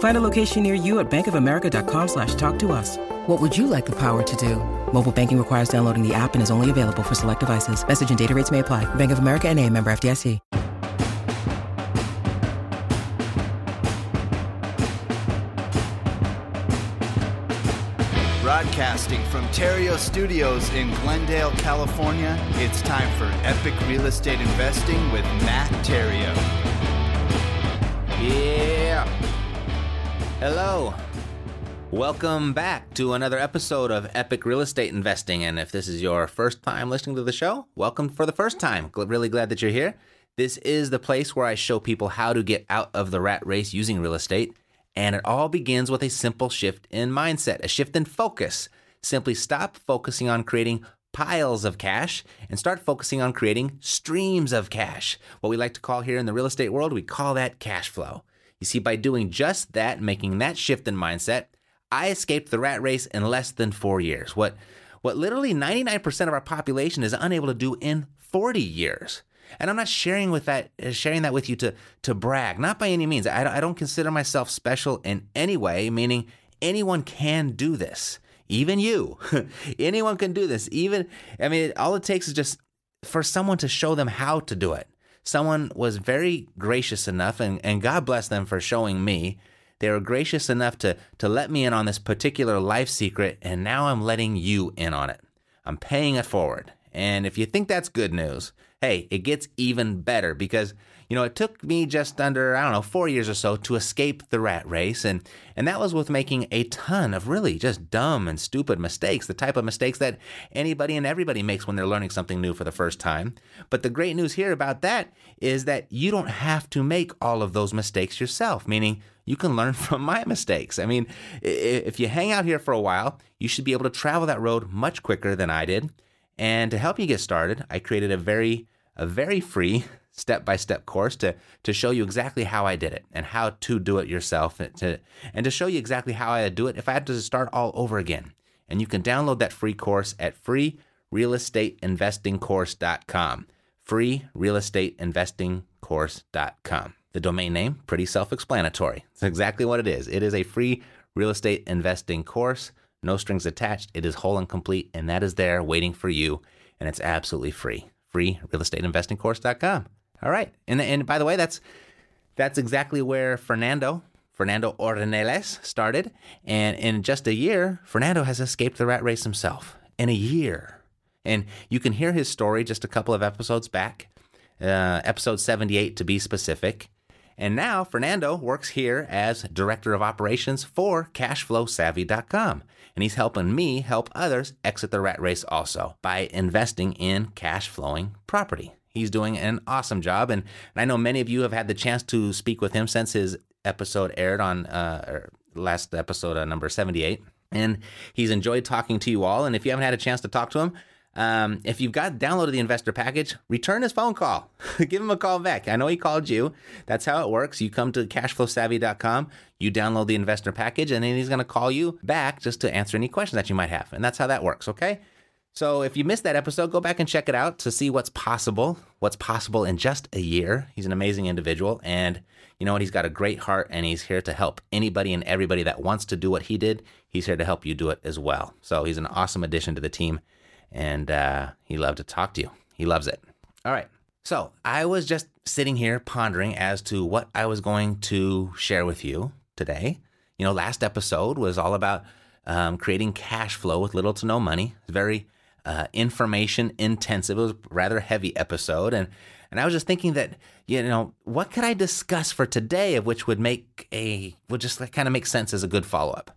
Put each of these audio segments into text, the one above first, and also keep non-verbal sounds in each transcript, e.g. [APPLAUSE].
Find a location near you at bankofamerica.com slash talk to us. What would you like the power to do? Mobile banking requires downloading the app and is only available for select devices. Message and data rates may apply. Bank of America and a member FDIC. Broadcasting from Theriot Studios in Glendale, California, it's time for Epic Real Estate Investing with Matt Theriot. Yeah. Hello. Welcome back to another episode of Epic Real Estate Investing. And if this is your first time listening to the show, welcome for the first time. Really glad that you're here. This is the place where I show people how to get out of the rat race using real estate. And it all begins with a simple shift in mindset, a shift in focus. Simply stop focusing on creating piles of cash and start focusing on creating streams of cash. What we like to call here in the real estate world, we call that cash flow. You see, by doing just that, making that shift in mindset, I escaped the rat race in less than four years. What, what literally 99% of our population is unable to do in 40 years. And I'm not sharing with that, uh, sharing that with you to to brag, not by any means. I, I don't consider myself special in any way, meaning anyone can do this, even you. [LAUGHS] anyone can do this. Even I mean, all it takes is just for someone to show them how to do it. Someone was very gracious enough, and, and God bless them for showing me. They were gracious enough to to let me in on this particular life secret, and now I'm letting you in on it. I'm paying it forward. And if you think that's good news, hey, it gets even better because you know it took me just under I don't know four years or so to escape the rat race, and and that was with making a ton of really just dumb and stupid mistakes, the type of mistakes that anybody and everybody makes when they're learning something new for the first time. But the great news here about that is that you don't have to make all of those mistakes yourself, meaning you can learn [LAUGHS] from my mistakes. I mean, if you hang out here for a while, you should be able to travel that road much quicker than I did. And to help you get started, I created a very a very free step-by-step course to to show you exactly how I did it and how to do it yourself and to and to show you exactly how I do it if I had to start all over again. And you can download that free course at freerealestateinvestingcourse.com. freerealestateinvestingcourse.com. The domain name, pretty self-explanatory. It's exactly what it is. It is a free real estate investing course, no strings attached. It is whole and complete, and that is there waiting for you, and it's absolutely free. freerealestateinvestingcourse.com. All right. And and by the way, that's that's exactly where Fernando Fernando Ornelas started, and in just a year, Fernando has escaped the rat race himself. In a year. And you can hear his story just a couple of episodes back, uh, episode 78 to be specific. And now Fernando works here as Director of Operations for CashflowSavvy.com. And he's helping me help others exit the rat race also by investing in cash flowing property. He's doing an awesome job. And, and I know many of you have had the chance to speak with him since his episode aired on uh, last episode, uh, number 78. And he's enjoyed talking to you all. And if you haven't had a chance to talk to him, um, if you've got downloaded the investor package, return his phone call. [LAUGHS] Give him a call back. I know he called you. That's how it works. You come to cashflowsavvy.com, you download the investor package, and then he's going to call you back just to answer any questions that you might have. And that's how that works, okay? So if you missed that episode, go back and check it out to see what's possible, what's possible in just a year. He's an amazing individual and you know what? He's got a great heart and he's here to help anybody and everybody that wants to do what he did. He's here to help you do it as well. So he's an awesome addition to the team and uh, he loved to talk to you. He loves it. All right. So I was just sitting here pondering as to what I was going to share with you today. You know, last episode was all about um, creating cash flow with little to no money. It's very uh, information intensive. It was rather heavy episode, and and I was just thinking that you know what could I discuss for today, of which would make a would just kind of make sense as a good follow up.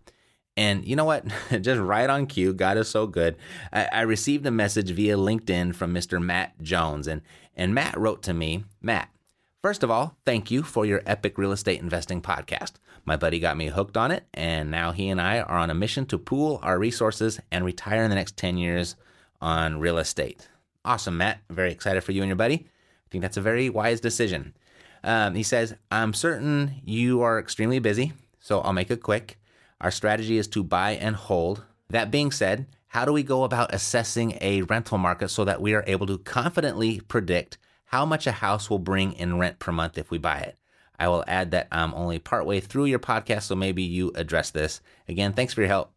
And you know what? [LAUGHS] Just right on cue. God is so good. I, I, received a message via LinkedIn from Mr. Matt Jones, and and Matt wrote to me, Matt. First of all, thank you for your epic real estate investing podcast. My buddy got me hooked on it, and now he and I are on a mission to pool our resources and retire in the next 10 years on real estate. Awesome, Matt. Very excited for you and your buddy. I think that's a very wise decision. Um, he says, I'm certain you are extremely busy, so I'll make it quick. Our strategy is to buy and hold. That being said, how do we go about assessing a rental market so that we are able to confidently predict how much a house will bring in rent per month if we buy it. I will add that I'm only partway through your podcast, so maybe you address this. Again, thanks for your help.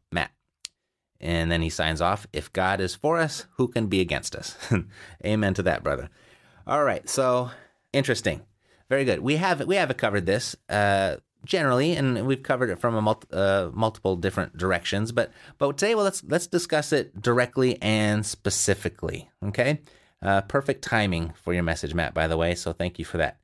And then he signs off If God is for us, who can be against us? [LAUGHS] Amen to that, brother. All right, so interesting. Very good. We have we have covered this uh, generally, and we've covered it from a multi, uh, multiple different directions. But but today, well, let's let's discuss it directly and specifically. Okay. Uh, perfect timing for your message, Matt, by the way. So thank you for that.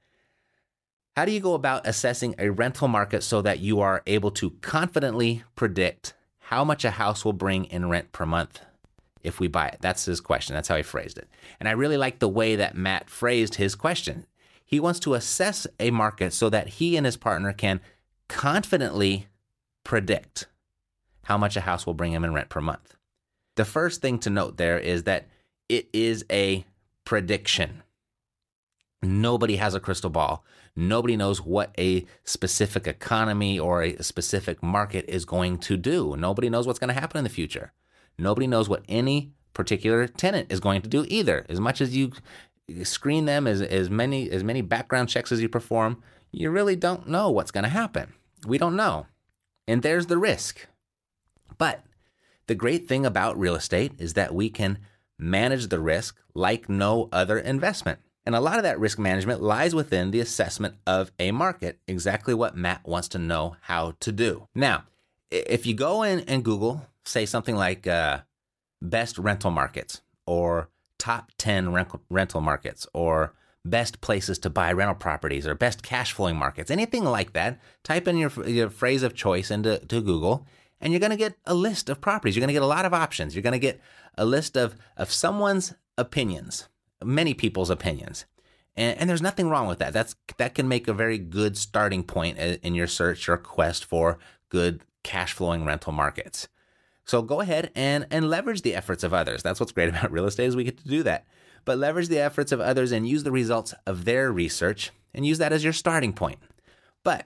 How do you go about assessing a rental market so that you are able to confidently predict how much a house will bring in rent per month if we buy it? That's his question. That's how he phrased it. And I really like the way that Matt phrased his question. He wants to assess a market so that he and his partner can confidently predict how much a house will bring him in rent per month. The first thing to note there is that it is a prediction. Nobody has a crystal ball. Nobody knows what a specific economy or a specific market is going to do. Nobody knows what's going to happen in the future. Nobody knows what any particular tenant is going to do either. As much as you screen them, as, as many as many background checks as you perform, you really don't know what's going to happen. We don't know. And there's the risk. But the great thing about real estate is that we can manage the risk like no other investment. And a lot of that risk management lies within the assessment of a market, exactly what Matt wants to know how to do. Now, if you go in and Google, say something like uh, best rental markets or top 10 rental markets or best places to buy rental properties or best cash flowing markets, anything like that, type in your, your phrase of choice into to Google and you're going to get a list of properties. You're going to get a lot of options. You're going to get a list of, of someone's opinions, many people's opinions. And, and, there's nothing wrong with that. That's that can make a very good starting point in your search or quest for good cash flowing rental markets. So go ahead and and leverage the efforts of others. That's what's great [LAUGHS] about real estate is we get to do that. But leverage the efforts of others and use the results of their research and use that as your starting point. But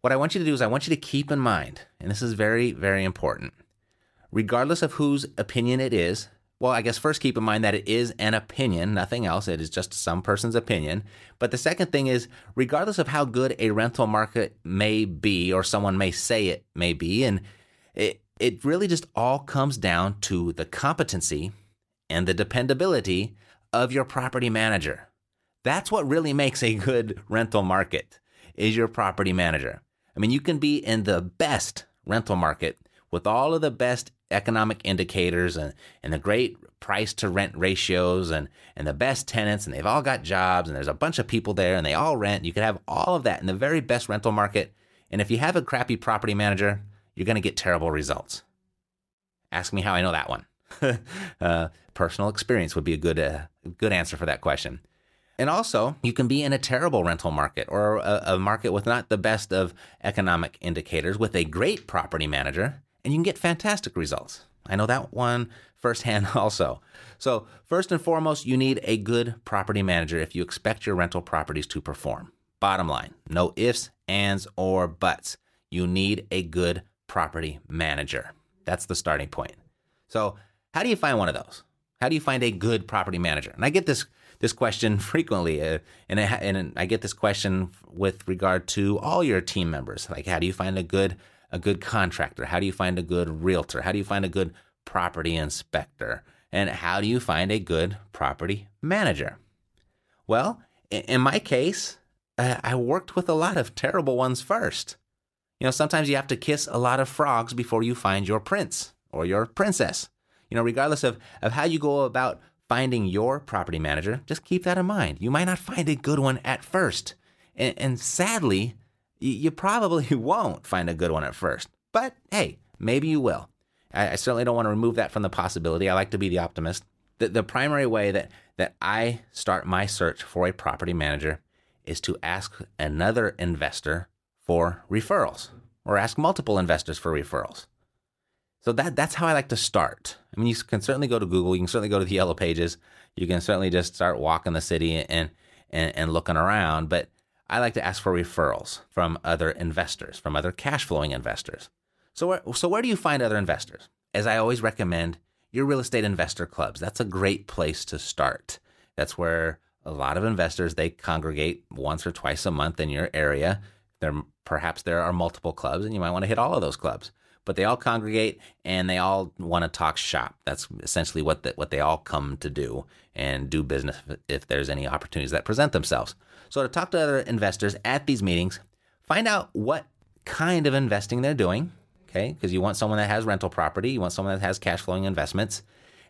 what I want you to do is I want you to keep in mind, and this is very, very important, regardless of whose opinion it is, well, I guess first keep in mind that it is an opinion, nothing else. It is just some person's opinion. But the second thing is, regardless of how good a rental market may be, or someone may say it may be, and it, it really just all comes down to the competency and the dependability of your property manager. That's what really makes a good rental market is your property manager. I mean, you can be in the best rental market with all of the best economic indicators and, and the great price to rent ratios and, and the best tenants, and they've all got jobs, and there's a bunch of people there, and they all rent. You could have all of that in the very best rental market. And if you have a crappy property manager, you're going to get terrible results. Ask me how I know that one. [LAUGHS] uh, personal experience would be a good, uh, good answer for that question. And also, you can be in a terrible rental market or a, a, market with not the best of economic indicators with a great property manager, and you can get fantastic results. I know that one firsthand [LAUGHS] also. So, first and foremost, you need a good property manager if you expect your rental properties to perform. Bottom line no ifs, ands, or buts. You need a good property manager. That's the starting point. So, how do you find one of those? How do you find a good property manager? And I get this this question [LAUGHS] frequently, uh, and, I, and I get this question with regard to all your team members. Like, how do you find a good a good contractor? How do you find a good realtor? How do you find a good property inspector? And how do you find a good property manager? Well, in my case, I worked with a lot of terrible ones first. You know, sometimes you have to kiss a lot of frogs before you find your prince or your princess. you know, regardless of, of how you go about finding your property manager, just keep that in mind. You might not find a good one at first. And, and sadly, you, probably [LAUGHS] won't find a good one at first. But hey, maybe you will. I, I certainly don't want to remove that from the possibility. I like to be the optimist. The, the primary way that, that I start my search for a property manager is to ask another investor for referrals or ask multiple investors for referrals. So that that's how I like to start. I mean, you can certainly go to Google, you can certainly go to the Yellow Pages, you can certainly just start walking the city and and, and looking around, but I like to ask for referrals from other investors, from other cash flowing investors. So where, so where do you find other investors? As I always recommend, your real estate investor clubs. That's a great place to start. That's where a lot of investors they congregate once or twice a month in your area. There perhaps there are multiple clubs and you might want to hit all of those clubs but they all congregate and they all want to talk shop. That's essentially what the, what they all come to do and do business if there's any opportunities that present themselves. So to talk to other investors at these meetings, find out what kind of investing they're doing. Okay, because you want someone that has rental property, you want someone that has cash flowing investments.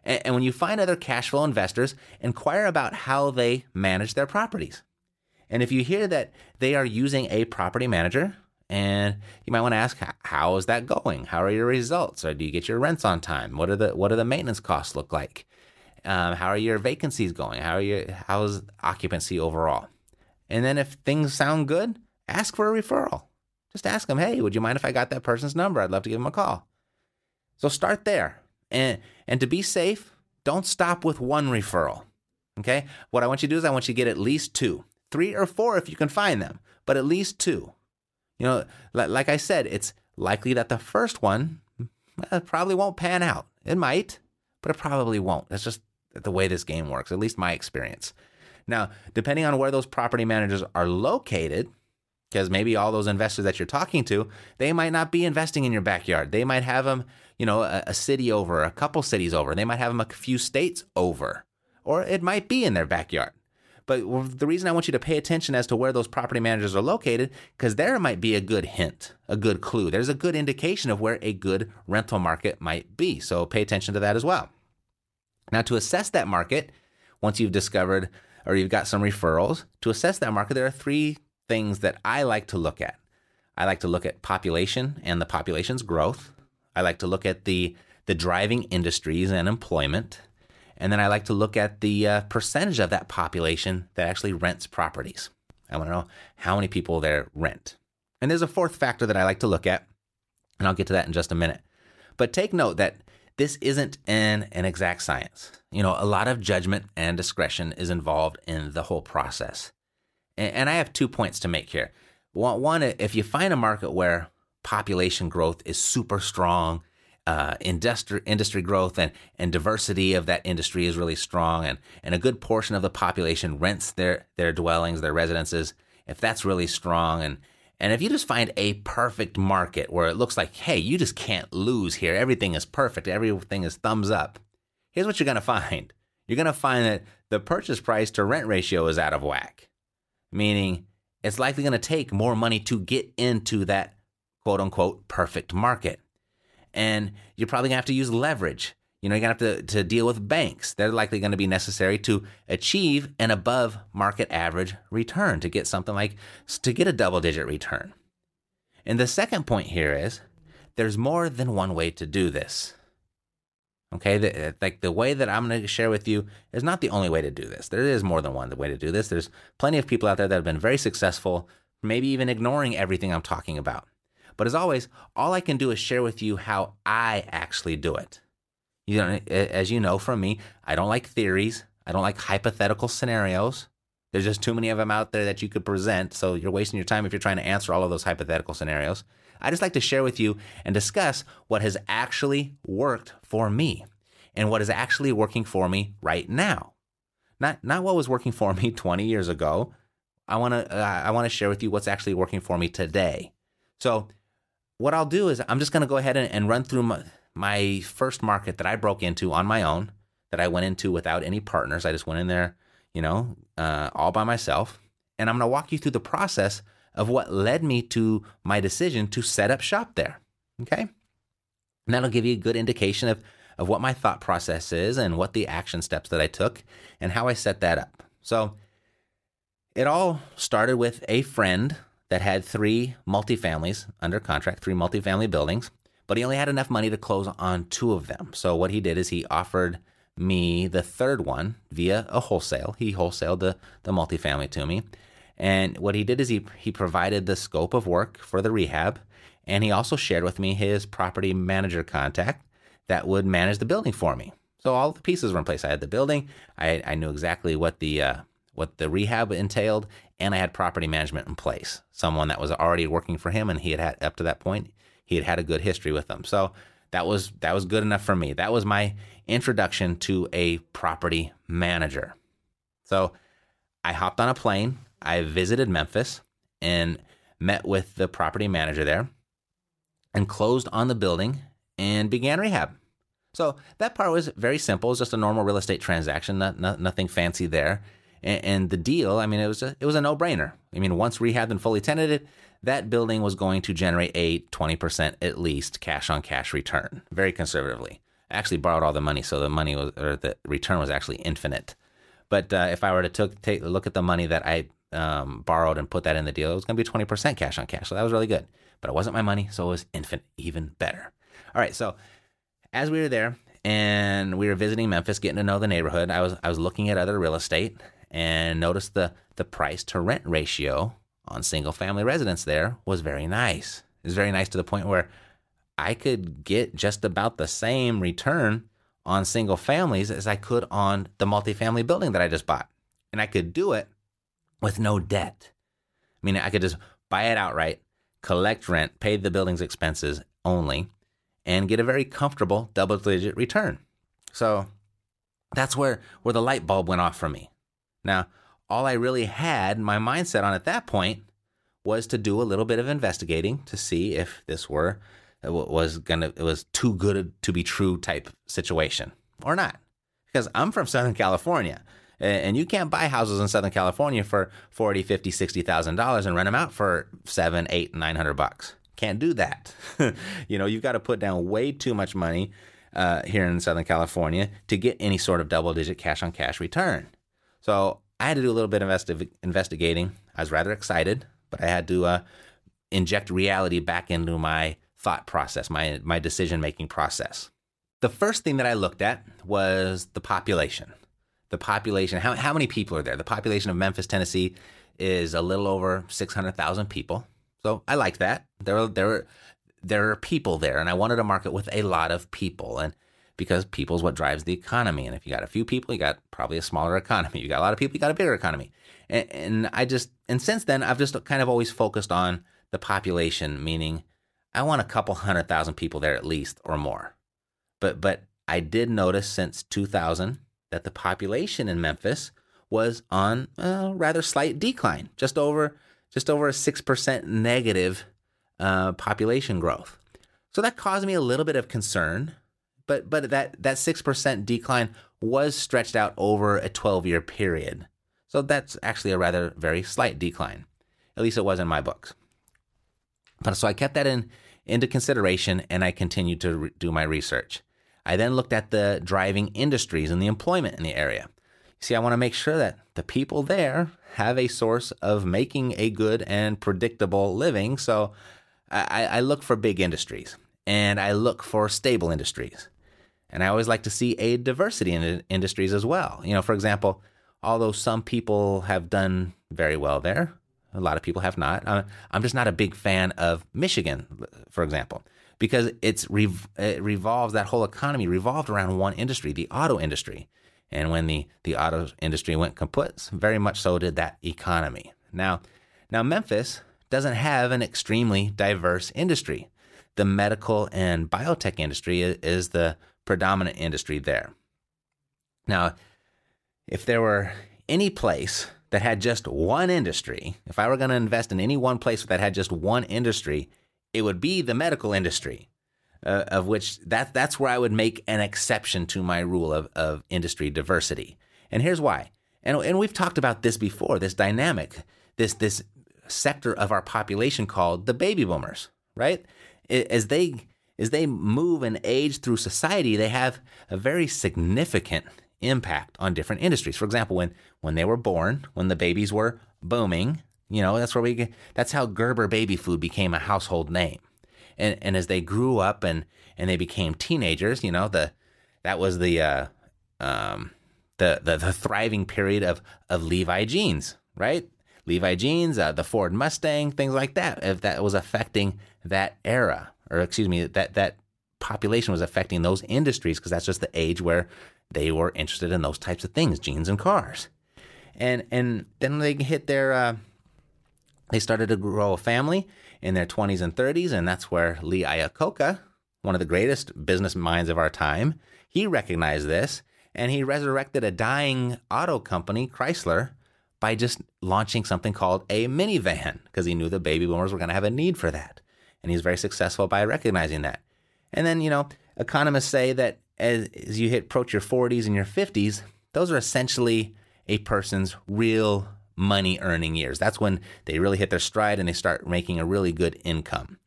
And, and when you find other cash flow investors, inquire about how they manage their properties. And if you hear that they are using a property manager, and you might want to ask how is that going how are your results or do you get your rents on time what are the what are the maintenance costs look like um, how are your vacancies going how are your how's occupancy overall and then if things sound good ask for a referral just ask them hey would you mind if i got that person's number i'd love to give them a call so start there and and to be safe don't stop with one referral okay what i want you to do is i want you to get at least two three or four if you can find them but at least two you know, like I said, it's likely that the first one eh, probably won't pan out. It might, but it probably won't. That's just the way this game works, at least my experience. Now, depending on where those property managers are located, because maybe all those investors that you're talking to, they might not be investing in your backyard. They might have them, you know, a, a city over, a couple cities over. They might have them a few states over, or it might be in their backyard. But the reason I want you to pay attention as to where those property managers are located, because there might be a good hint, a good clue. There's a good indication of where a good rental market might be. So pay attention to that as well. Now, to assess that market, once you've discovered or you've got some referrals, to assess that market, there are three things that I like to look at. I like to look at population and the population's growth. I like to look at the the driving industries and employment. And then I like to look at the uh, percentage of that population that actually rents properties. I want to know how many people there rent. And there's a fourth factor that I like to look at, and I'll get to that in just a minute. But take note that this isn't an, an exact science. You know, a lot of judgment and discretion is involved in the whole process. And, I have two points to make here. One, if you find a market where population growth is super strong uh, industry industry growth and and diversity of that industry is really strong, and and a good portion of the population rents their their dwellings, their residences. If that's really strong, and and if you just find a perfect market where it looks like, hey, you just can't lose here, everything is perfect, everything is thumbs up. Here's what you're gonna find. You're gonna find that the purchase price to rent ratio is out of whack, meaning it's likely going to take more money to get into that quote unquote perfect market and you're probably gonna have to use leverage. You know, you're gonna have to, to deal with banks. They're likely gonna be necessary to achieve an above market average return to get something like to get a double digit return. And the second point here is there's more than one way to do this. Okay, the, uh, like the way that I'm going to share with you is not the only way to do this. There is more than one way to do this. There's plenty of people out there that have been very successful, maybe even ignoring everything I'm talking about. But as always, all I can do is share with you how I actually do it. You know, as you know from me, I don't like theories. I don't like hypothetical scenarios. There's just too many of them out there that you could present, so you're wasting your time if you're trying to answer all of those hypothetical scenarios. I just like to share with you and discuss what has actually worked for me and what is actually working for me right now. Not not what was working for me [LAUGHS] 20 years ago. I want to uh, I want to share with you what's actually working for me today. So, what I'll do is I'm just going to go ahead and, and run through my, my, first market that I broke into on my own, that I went into without any partners. I just went in there, you know, uh, all by myself. And I'm going to walk you through the process of what led me to my decision to set up shop there. Okay. And that'll give you a good indication of, of what my thought process is and what the action steps that I took and how I set that up. So it all started with a friend that had three multifamilies under contract, three multifamily buildings, but he only had enough money to close on two of them. So what he did is he offered me the third one via a wholesale. He wholesaled the, the multifamily to me. And what he did is he, he provided the scope of work for the rehab. And he also shared with me his property manager contact that would manage the building for me. So all the pieces were in place. I had the building. I, I knew exactly what the uh, what the rehab entailed, and I had property management in place. Someone that was already working for him, and he had had up to that point, he had had a good history with them. So that was that was good enough for me. That was my introduction to a property manager. So I hopped on a plane. I visited Memphis and met with the property manager there, and closed on the building and began rehab. So that part was very simple. It was just a normal real estate transaction, not, not nothing fancy there. And, and, the deal, I mean, it was a, it was a no brainer. I mean, once rehabbed and fully tenanted, that building was going to generate a 20% at least cash on cash return, very conservatively. I actually borrowed all the money, so the money was, or the return was actually infinite. But uh, if I were to took, take look at the money that I um, borrowed and put that in the deal, it was going to be 20% cash on cash. So that was really good. But it wasn't my money, so it was infinite, even better. All right, so as we were there and we were visiting Memphis, getting to know the neighborhood, I was I was looking at other real estate and notice the the price to rent ratio on single family residence there was very nice. It was very nice to the point where I could get just about the same return on single families as I could on the multifamily building that I just bought. And I could do it with no debt. I mean, I could just buy it outright, collect rent, pay the building's expenses only, and get a very comfortable double digit return. So that's where, where the light bulb went off for me. Now, all I really had my mindset on at that point was to do a little bit of investigating to see if this were uh, was gonna it was too good to be true type situation or not because i'm from southern california and you can't buy houses in southern california for 40 50 60 thousand dollars and rent them out for seven eight nine hundred bucks can't do that. [LAUGHS] you know, you've got to put down way too much money uh, here in Southern California to get any sort of double digit cash on cash return. So I had to do a little bit of investi- investigating. I was rather excited, but I had to uh, inject reality back into my thought process, my, my decision making process. The first thing that I looked at was the population. The population, how, how many people are there? The population of Memphis, Tennessee is a little over 600,000 people. So I liked that. There there there are people there, and I wanted a market with a lot of people, and because people is what drives the economy. And if you got a few people, you got probably a smaller [LAUGHS] economy. You got a lot of people, you got a bigger economy. And, and I just and since then, I've just kind of always focused on the population, meaning I want a couple hundred thousand people there at least or more. But but I did notice since 2000 that the population in Memphis was on a rather slight decline, just over just over a 6% negative uh, population growth. So that caused me a little bit of concern, but, but that, that 6% decline was stretched out over a 12 year period. So that's actually a rather very slight decline. At least it was in my books. But so I kept that in into consideration and I continued to re- do my research. I then looked at the driving industries and the employment in the area. See, I want to make sure that the people there have a source of making a good and predictable living. So I, I look for big industries and I look for stable industries. And I always like to see a diversity in industries as well. You know, for example, although some people have done very well there, a lot of people have not. Uh, I'm just not a big fan of Michigan, for example, because it's it revolves that whole economy revolved around one industry, the auto industry. And when the, the auto industry went kaput, very much so did that economy. Now, now Memphis doesn't have an extremely diverse industry. The medical and biotech industry is the predominant industry there. Now, if there were any place that had just one industry, if I were going to invest in any one place that had just one industry, it would be the medical industry uh, of which that that's where I would make an exception to my rule of, of industry diversity. And here's why. And, and we've talked about this before, this dynamic, this this sector of our population called the baby boomers, right? As they as they move and age through society, they have a very significant impact on different industries. For example, when when they were born, when the babies were booming, you know, that's where we that's how Gerber baby food became a household name. And and as they grew up and and they became teenagers, you know, the that was the uh, um, the, the the thriving period of of Levi jeans, right? Levi jeans, uh, the Ford Mustang, things like that. If that was affecting that era, or excuse me, that that population was affecting those industries because that's just the age where they were interested in those types of things, jeans and cars. And and then they hit their uh, they started to grow a family in their 20s and 30s, and that's where Lee Iacocca, one of the greatest business minds of our time, he recognized this and he resurrected a dying auto company, Chrysler, by just launching something called a minivan because he knew the baby boomers were going to have a need for that. And he's very successful by recognizing that. And then, you know, economists say that as, as you hit approach your 40s and your 50s, those are essentially a person's real money earning years. That's when they really hit their stride and they start making a really good income,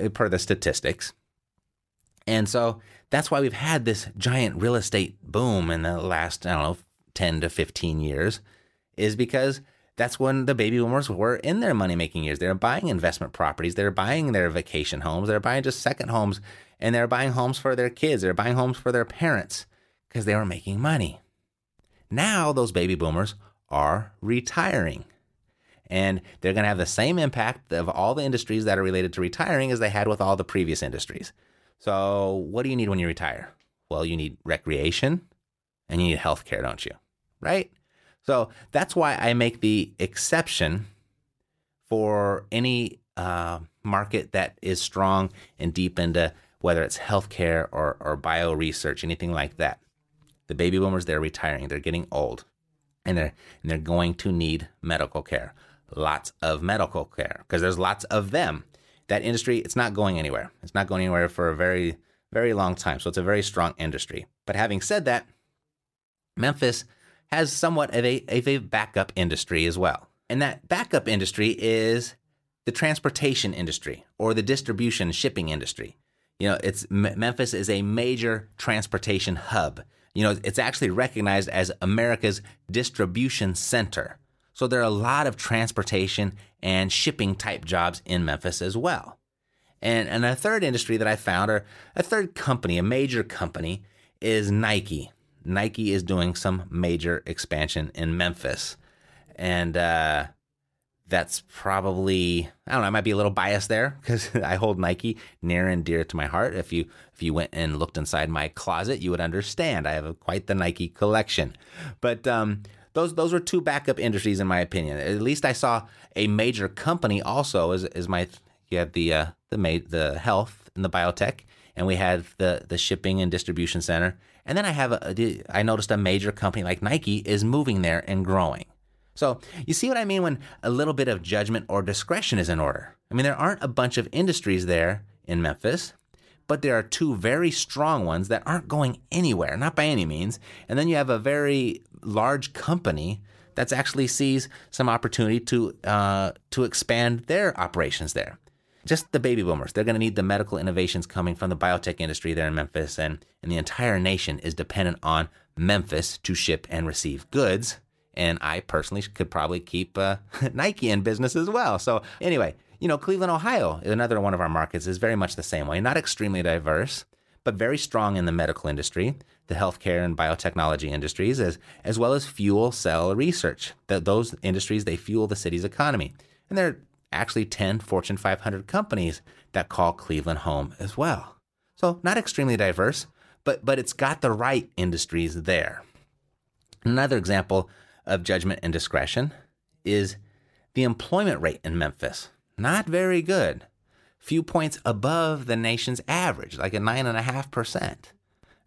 uh, per the statistics. And so that's why we've had this giant real estate boom in the last, I don't know, 10 to 15 years, is because that's when the baby boomers were in their money making years. They're buying investment properties, they're buying their vacation homes, they're buying just second homes, and they're buying homes for their kids, they're buying homes for their parents because they were making money. Now those baby boomers are retiring. And they're going to have the same impact of all the industries that are related to retiring as they had with all the previous industries. So, what do you need when you retire? Well, you need recreation and you need health care, don't you? Right? So, that's why I make the exception for any uh, market that is strong and deep into whether it's healthcare or, or bio research, anything like that. The baby boomers, they're retiring, they're getting old, and they're, and they're going to need medical care. Lots of medical care because there's lots of them that industry, it's not going anywhere. It's not going anywhere for a very, very long time. So it's a very strong industry. But having said that, Memphis has somewhat of a, of a backup industry as well. And that backup industry is the transportation industry or the distribution shipping industry. You know, it's Memphis is a major transportation hub. You know, it's actually recognized as America's distribution center. So there are a lot of transportation and shipping type jobs in Memphis as well. And, and a third industry that I found, or a third company, a major company, is Nike. Nike is doing some major expansion in Memphis. And uh, that's probably I don't know. I might be a little biased there because [LAUGHS] I hold Nike near and dear to my heart. If you if you went and looked inside my closet, you would understand. I have a, quite the Nike collection. But um, those those were two backup industries in my opinion. At least I saw a major company also as is my you the uh, the ma- the health and the biotech, and we had the the shipping and distribution center. And then I have a, I noticed a major company like Nike is moving there and growing. So you see what I mean when a little bit of judgment or discretion is in order. I mean there aren't a bunch of industries there in Memphis but there are two very strong ones that aren't going anywhere, not by any means. And then you have a very large company that actually sees some opportunity to uh, to expand their operations there. Just the baby boomers, they're going to need the medical innovations coming from the biotech industry there in Memphis, and, and the entire nation is dependent on Memphis to ship and receive goods. And I personally could probably keep uh, [LAUGHS] Nike in business as well. So, anyway, you know, Cleveland, Ohio, another one of our markets, is very much the same way. Not extremely diverse, but very strong in the medical industry, the healthcare and biotechnology industries, as, as well as fuel cell research. The, those industries, they fuel the city's economy. And there are actually 10 Fortune 500 companies that call Cleveland home as well. So not extremely diverse, but, but it's got the right industries there. Another example of judgment and discretion is the employment rate in Memphis not very good. Few points above the nation's average, like a nine and a half percent.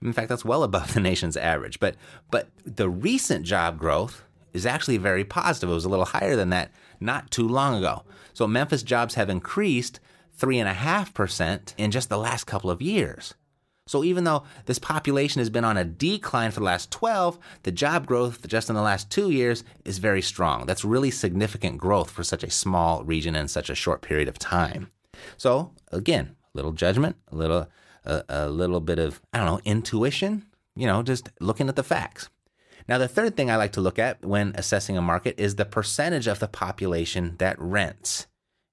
In fact, that's well above [LAUGHS] the nation's average. But but the recent job growth is actually very positive. It was a little higher than that not too long ago. So Memphis jobs have increased three and a half percent in just the last couple of years. So even though this population has been on a decline for the last 12, the job growth just in the last two years is very strong. That's really significant growth for such a small region in such a short period of time. So again, a little judgment, a little a, a little bit of I don't know intuition. You know, just looking at the facts. Now, the third thing I like to look at when assessing a market is the percentage of the population that rents.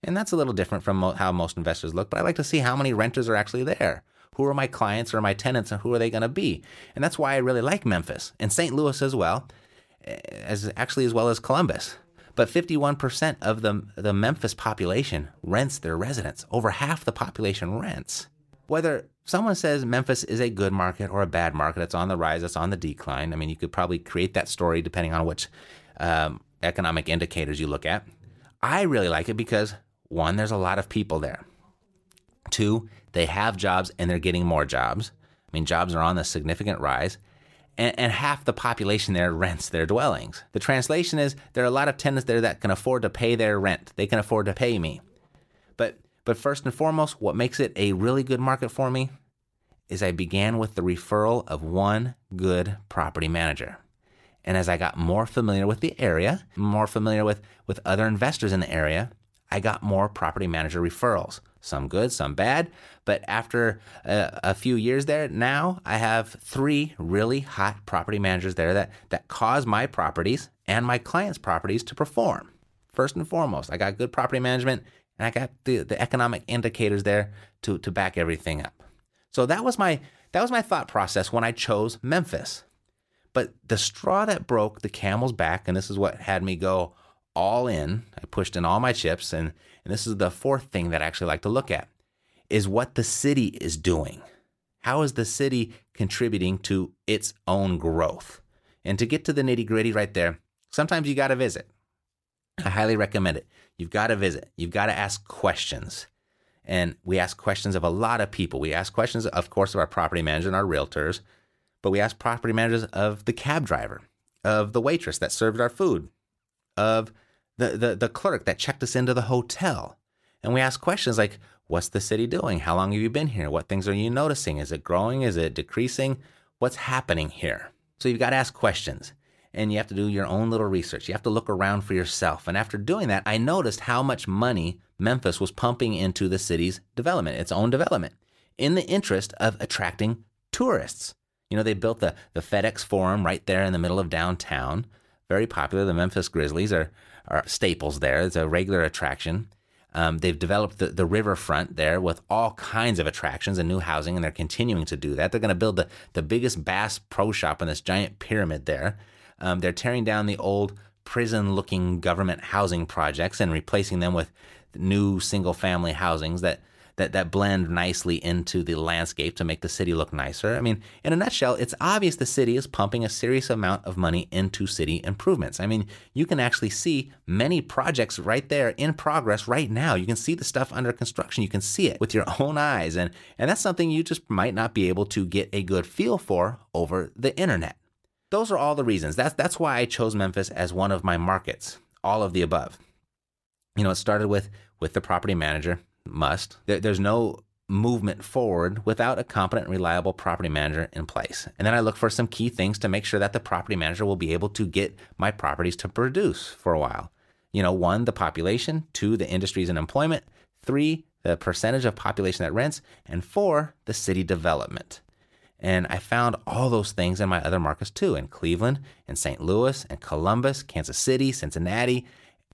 And that's a little different from how most investors look, but I like to see how many renters are actually there. Who are my clients or my tenants and who are they going to be? And that's why I really like Memphis and St. Louis as well, eh, as actually as well as Columbus. But 51% of the, the Memphis population rents their residence. Over half the population rents. Whether someone says Memphis is a good market or a bad market, it's on the rise, it's on the decline. I mean, you could probably create that story depending on which um, economic indicators you look at. I really like it because one, there's a lot of people there. Two, they have jobs and they're getting more jobs. I mean, jobs are on a significant rise. And, and, half the population there rents their dwellings. The translation is there are a lot of tenants there that can afford to pay their rent. They can afford to pay me. But but first and foremost, what makes it a really good market for me is I began with the referral of one good property manager. And as I got more familiar with the area, more familiar with, with other investors in the area, I got more property manager referrals. Some good, some bad. But after a, a, few years there, now I have three really hot property managers there that, that cause my properties and my clients' properties to perform. First and foremost, I got good property management and I got the, the economic indicators there to, to back everything up. So that was my that was my thought process when I chose Memphis. But the straw that broke the camel's back, and this is what had me go all in. I pushed in all my chips, and, and this is the fourth thing that I actually like to look at, is what the city is doing. How is the city contributing to its own growth? And to get to the nitty gritty right there, sometimes you got to visit. I highly recommend it. You've got to visit. You've got to ask questions. And we ask questions of a lot of people. We ask questions, of course, of our property manager and our realtors, but we ask property managers of the cab driver, of the waitress that served our food, of the, the, the clerk that checked us into the hotel. And we ask questions like, what's the city doing? How long have you been here? What things are you noticing? Is it growing? Is it decreasing? What's happening here? So you've got to ask questions and you have to do your own little research. You have to look around for yourself. And after doing that, I noticed how much money Memphis was pumping into the city's development, its own development, in the interest of attracting tourists. You know, they built the, the FedEx Forum right there in the middle of downtown. Very popular. The Memphis Grizzlies are, are staples there. It's a regular attraction. Um, they've developed the, the riverfront there with all kinds of attractions and new housing, and they're continuing to do that. They're going to build the, the biggest Bass Pro Shop in this giant pyramid there. Um, they're tearing down the old prison looking government housing projects and replacing them with new single family housings that, that, that blend nicely into the landscape to make the city look nicer. I mean, in a nutshell, it's obvious the city is pumping a serious amount of money into city improvements. I mean, you can actually see many projects right there in progress right now. You can see the stuff under construction. You can see it with your [LAUGHS] own eyes. And, and that's something you just might not be able to get a good feel for over the internet. Those are all the reasons. That's that's why I chose Memphis as one of my markets. All of the above. You know, it started with with the property manager must. There, there's no movement forward without a competent, reliable property manager in place. And then I look for some key things to make sure that the property manager will be able to get my properties to produce for a while. You know, one, the population, two, the industries and employment, three, the percentage of population that rents, and four, the city development. And I found all those things in my other markets too, in Cleveland, in St. Louis, and Columbus, Kansas City, Cincinnati.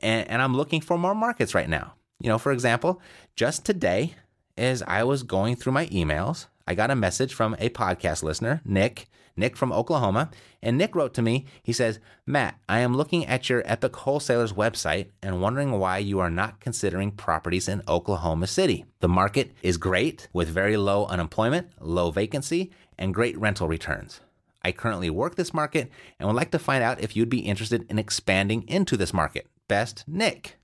And, and I'm looking for more markets right now. You know, for example, just today, as I was going through my emails, I got a message from a podcast listener, Nick, Nick from Oklahoma. And Nick wrote to me, he says, Matt, I am looking at your Epic Wholesalers website and wondering why you are not considering properties in Oklahoma City. The market is great with very low unemployment, low vacancy, and great rental returns. I currently work this market and would like to find out if you'd be interested in expanding into this market. Best, Nick.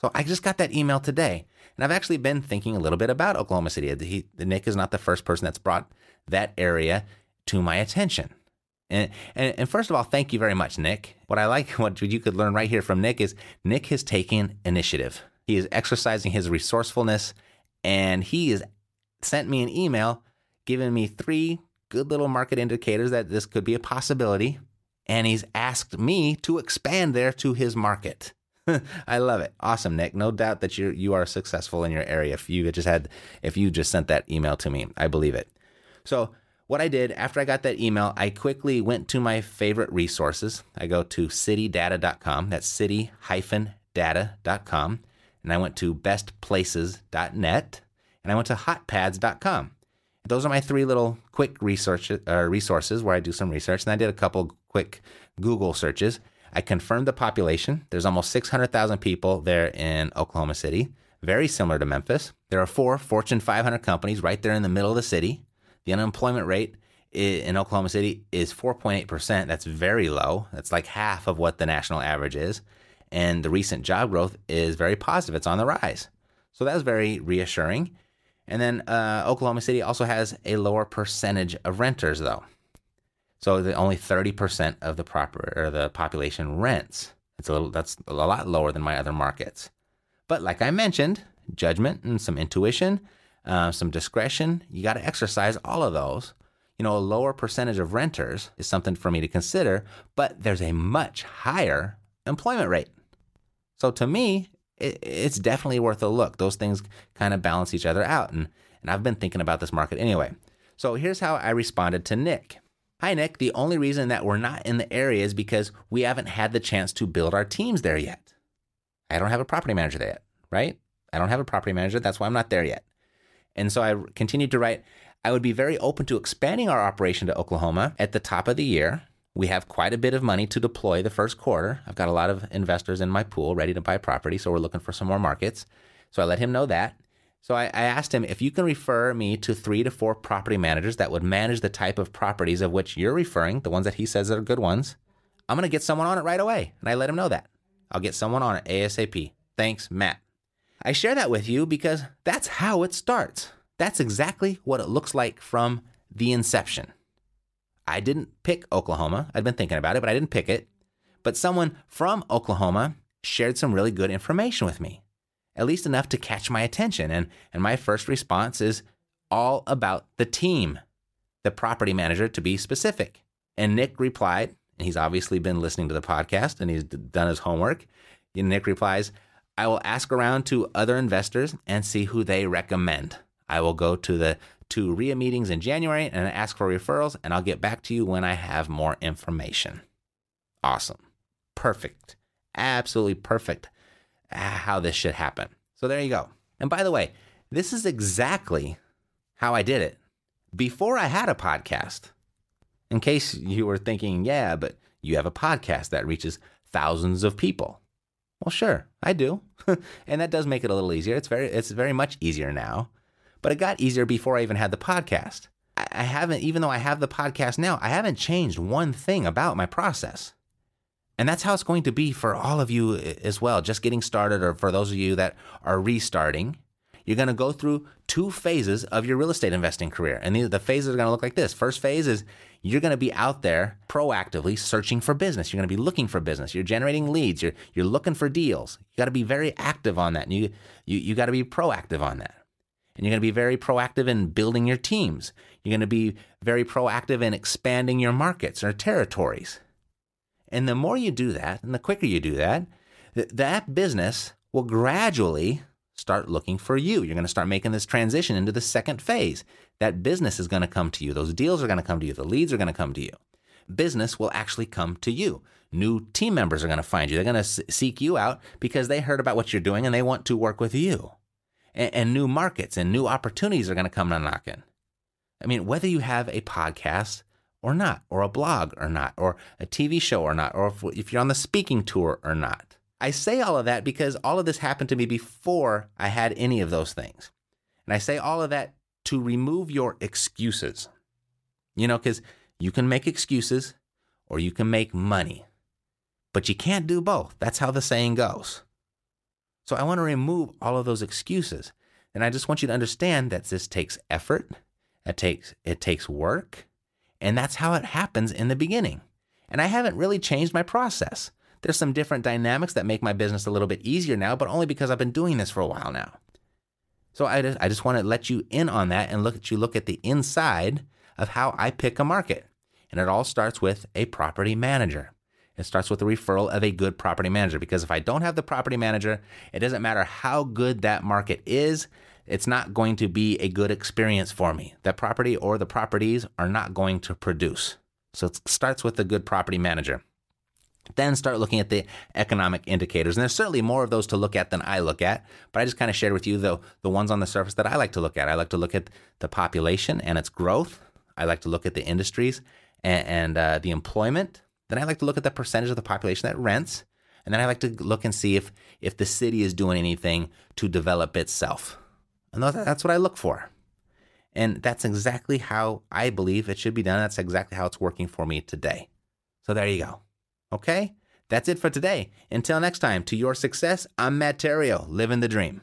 So I just got that email today. And I've actually been thinking a little bit about Oklahoma City. He, Nick is not the first person that's brought that area to my attention. And, and, and first of all, thank you very much, Nick. What I like, [LAUGHS] what you could learn right here from Nick is Nick has taken initiative. He is exercising his resourcefulness, and he has sent me an email giving me three good little market indicators that this could be a possibility. And he's asked me to expand there to his market. [LAUGHS] I love it. Awesome, Nick. No doubt that you you are successful in your area. If you just had if you just sent that email to me, I believe it. So what I did after I got that email, I quickly went to my favorite resources. I go to citydata.com. That's city-data.com. And I went to bestplaces.net and I went to hotpads.com. Those are my three little quick research uh, resources where I do some research. And I did a couple quick Google searches. I confirmed the population. There's almost 600,000 people there in Oklahoma City, very similar to Memphis. There are four Fortune 500 companies right there in the middle of the city. The unemployment rate in Oklahoma City is 4.8%. That's very low. That's like half of what the national average is. And the recent job growth is very positive. It's on the rise. So that's very reassuring. And then uh, Oklahoma City also has a lower percentage of renters, though. So the, only 30% of the proper or the population rents. It's a little that's a lot lower than my other markets. But like I mentioned, judgment and some intuition, uh, some discretion, you got to exercise all of those. You know, a lower percentage of renters is something for me to consider, but there's a much higher employment rate. So to me, it, it's definitely worth a look. Those things kind of balance each other out. And, and I've been thinking about this market anyway. So here's how I responded to Nick. Hi, Nick. The only reason that we're not in the area is because we haven't had the chance to build our teams there yet. I don't have a property manager there yet, right? I don't have a property manager. That's why I'm not there yet. And so I continued to write, I would be very open to expanding our operation to Oklahoma at the top of the year we have quite a bit of money to deploy the first quarter. I've got a lot of investors in my pool ready to buy property, so we're looking for some more markets. So I let him know that. So I, I, asked him if you can refer me to three to four property managers that would manage the type of properties of which you're referring, the ones that he says are good ones. I'm going to get someone on it right away. And I let him know that. I'll get someone on it ASAP. Thanks, Matt. I share that with you because that's how it starts. That's exactly what it looks like from the inception. I didn't pick Oklahoma. I'd been thinking about it, but I didn't pick it. But someone from Oklahoma shared some really good information with me, at least enough to catch my attention. And, and my first response is all about the team, the property manager to be specific. And Nick replied, and he's obviously been listening to the podcast and he's done his homework. And Nick replies, I will ask around to other investors and see who they recommend. I will go to the to RIA meetings in January and ask for referrals, and I'll get back to you when I have more information. Awesome. Perfect. Absolutely perfect uh, how this should happen. So there you go. And by the way, this is exactly how I did it before I had a podcast. In case you were thinking, yeah, but you have a podcast that reaches thousands of people. Well, sure, I do. [LAUGHS] and that does make it a little easier. It's very it's very much easier now but it got easier before I even had the podcast. I haven't, even though I have the podcast now, I haven't changed one thing about my process. And that's how it's going to be for all of you as well, just getting started, or for those of you that are restarting. You're going to go through two phases of your real estate investing career. And the, the phases are going to look like this. First phase is you're going to be out there proactively searching for business. You're going to be looking for business. You're generating leads. You're, you're looking for deals. You got to be very active on that. And you, you, you got to be proactive on that. And you're going to be very proactive in building your teams. You're going to be very proactive in expanding your markets or territories. And the more you do that, and the quicker you do that, th- that business will gradually start looking for you. You're going to start making this transition into the second phase. That business is going to come to you. Those deals are going to come to you. The leads are going to come to you. Business will actually come to you. New team members are going to find you. They're going to seek you out because they heard about what you're doing and they want to work with you and, and new markets and new opportunities are going to come knocking. I mean, whether you have a podcast or not, or a blog or not, or a TV show or not, or if, if you're on the speaking tour or not. I say all of that because all of this happened to me before I had any of those things. And I say all of that to remove your excuses. You know, because you can make excuses or you can make money, but you can't do both. That's how the saying goes. So I want to remove all of those excuses. And I just want you to understand that this takes effort, it takes it takes work, and that's how it happens in the beginning. And I haven't really changed my process. There's some different dynamics that make my business a little bit easier now, but only because I've been doing this for a while now. So I just, I just want to let you in on that and look at you look at the inside of how I pick a market. And it all starts with a property manager. It starts with the referral of a good property manager because if I don't have the property manager, it doesn't matter how good that market is, it's not going to be a good experience for me. That property or the properties are not going to produce. So it starts with a good property manager. Then start looking at the economic indicators. And there's certainly more of those to look at than I look at, but I just kind of shared with you the, the ones on the surface that I like to look at. I like to look at the population and its growth. I like to look at the industries and, and uh, the employment. Then I like to look at the percentage of the population that rents. And then I like to look and see if, if the city is doing anything to develop itself. And that's what I look for. And that's exactly how I believe it should be done. That's exactly how it's working for me today. So there you go. Okay? That's it for today. Until next time, to your success, I'm Matt Theriault, living the dream.